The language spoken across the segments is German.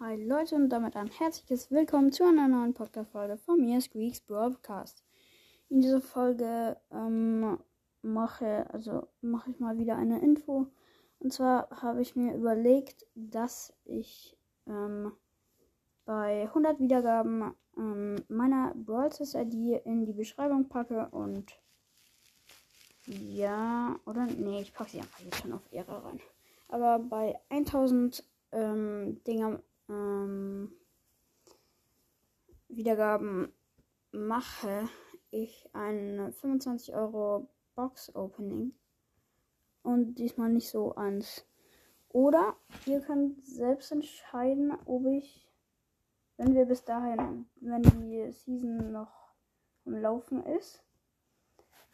Hi Leute und damit ein herzliches Willkommen zu einer neuen Podcast-Folge von mir, Squeaks Broadcast. In dieser Folge ähm, mache, also mache ich mal wieder eine Info. Und zwar habe ich mir überlegt, dass ich ähm, bei 100 Wiedergaben ähm, meiner Brawl ID in die Beschreibung packe und ja, oder? Nee, ich packe sie einfach jetzt schon auf Ehre rein. Aber bei 1000 ähm, Dinger ähm, Wiedergaben mache ich ein 25 Euro Box Opening. Und diesmal nicht so eins. Oder ihr könnt selbst entscheiden, ob ich, wenn wir bis dahin, wenn die Season noch am Laufen ist,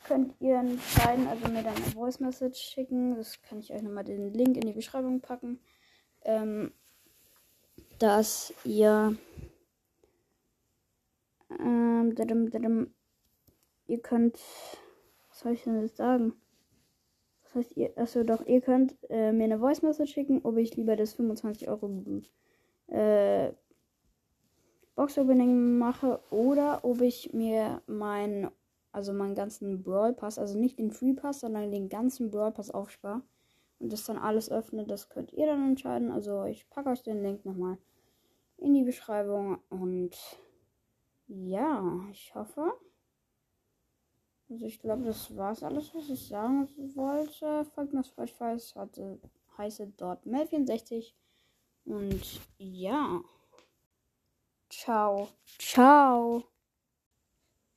könnt ihr entscheiden, also mir dann eine Voice Message schicken. Das kann ich euch nochmal den Link in die Beschreibung packen. Ähm, dass ihr ähm, dadum, dadum, ihr könnt was soll ich denn jetzt sagen? Das heißt, ihr, achso doch, ihr könnt äh, mir eine Voice Message schicken, ob ich lieber das 25 Euro äh, Box Opening mache oder ob ich mir mein, also meinen ganzen Brawl Pass, also nicht den Free Pass, sondern den ganzen Brawl Pass aufspare und das dann alles öffne. Das könnt ihr dann entscheiden. Also ich packe euch den Link nochmal in die Beschreibung. Und ja, ich hoffe. Also ich glaube, das war es alles, was ich sagen wollte. Folgt mir Spotify, es hatte, heiße dort Mel64. Und ja. Ciao. Ciao.